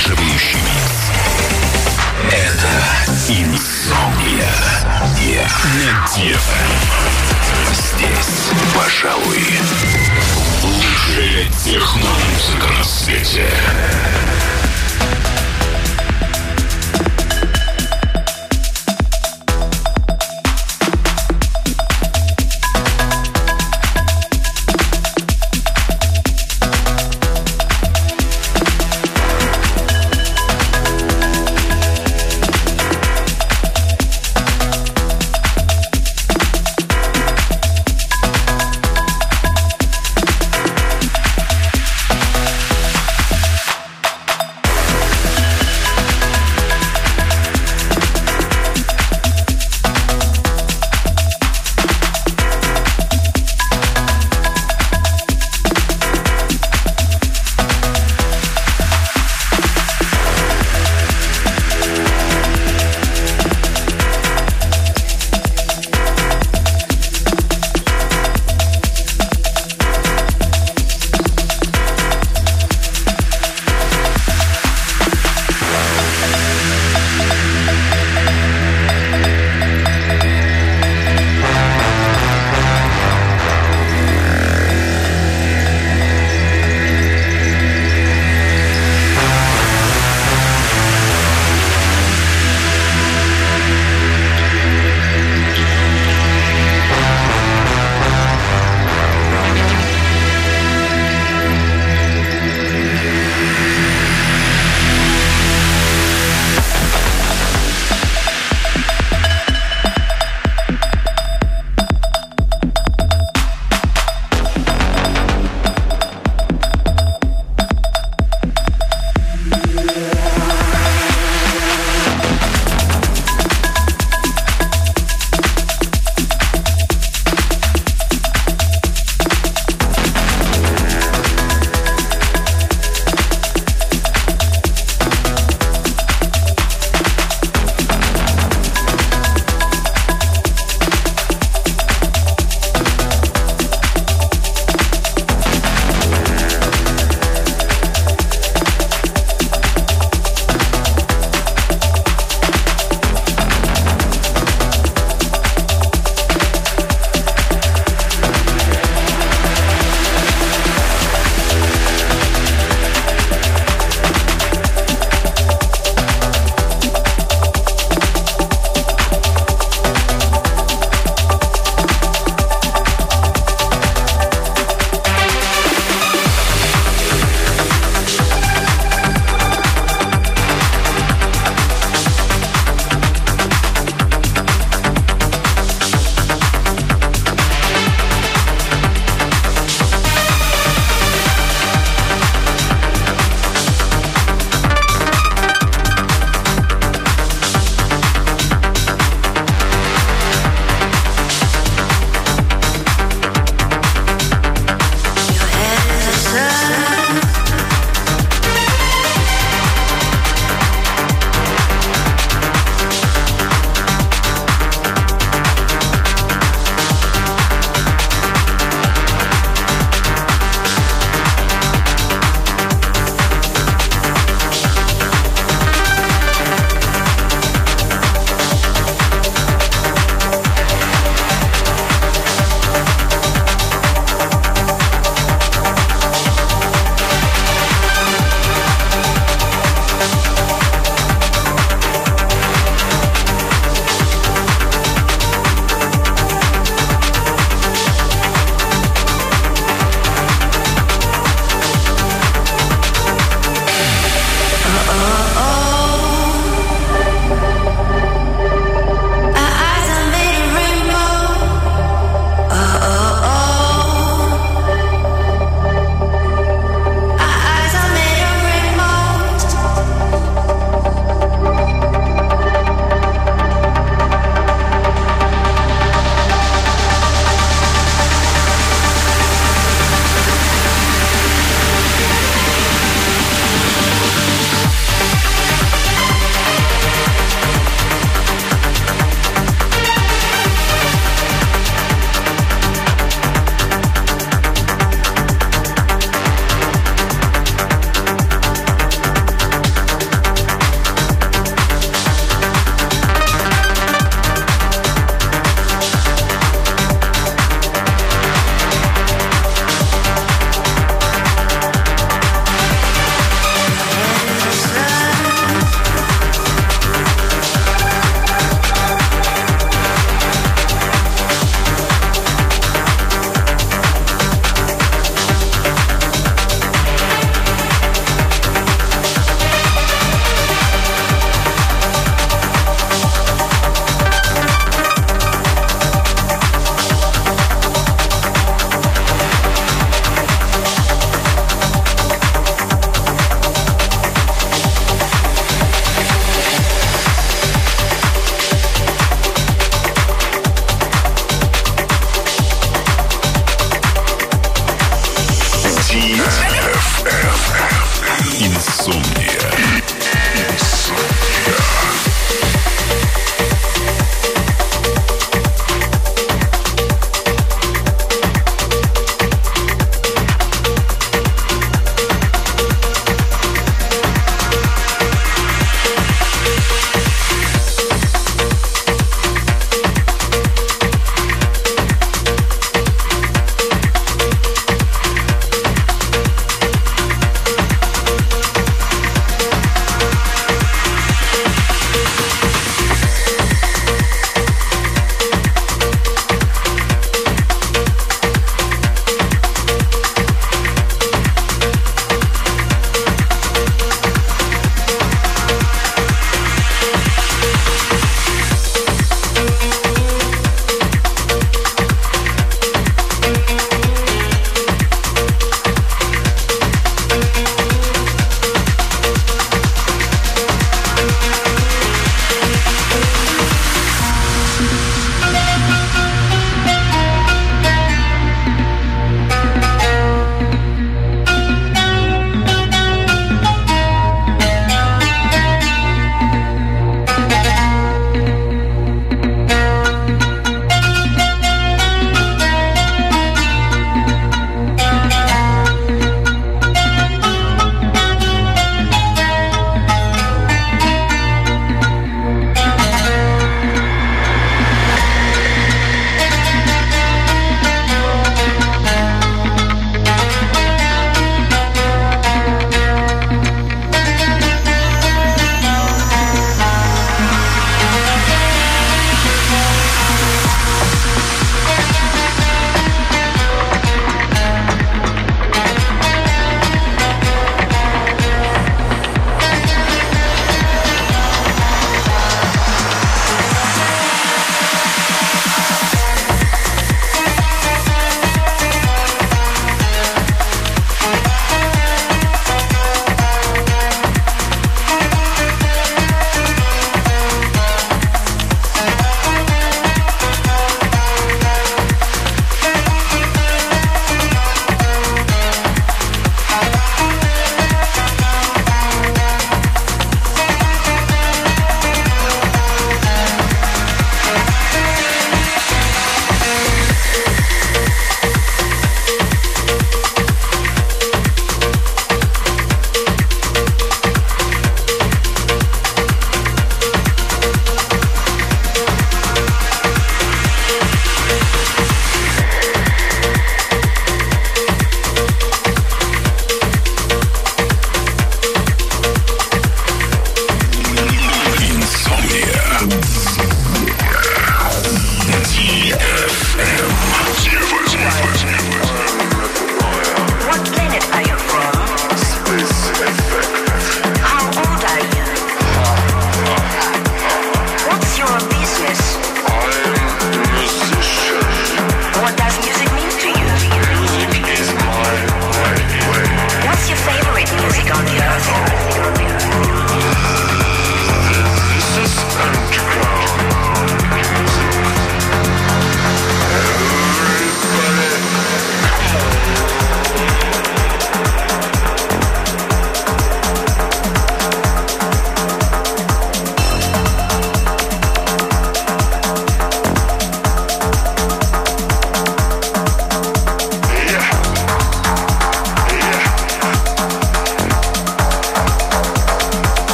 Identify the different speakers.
Speaker 1: завораживающий микс. Это «Инсомния» на DFM. Здесь, пожалуй, лучшая техно-музыка на свете.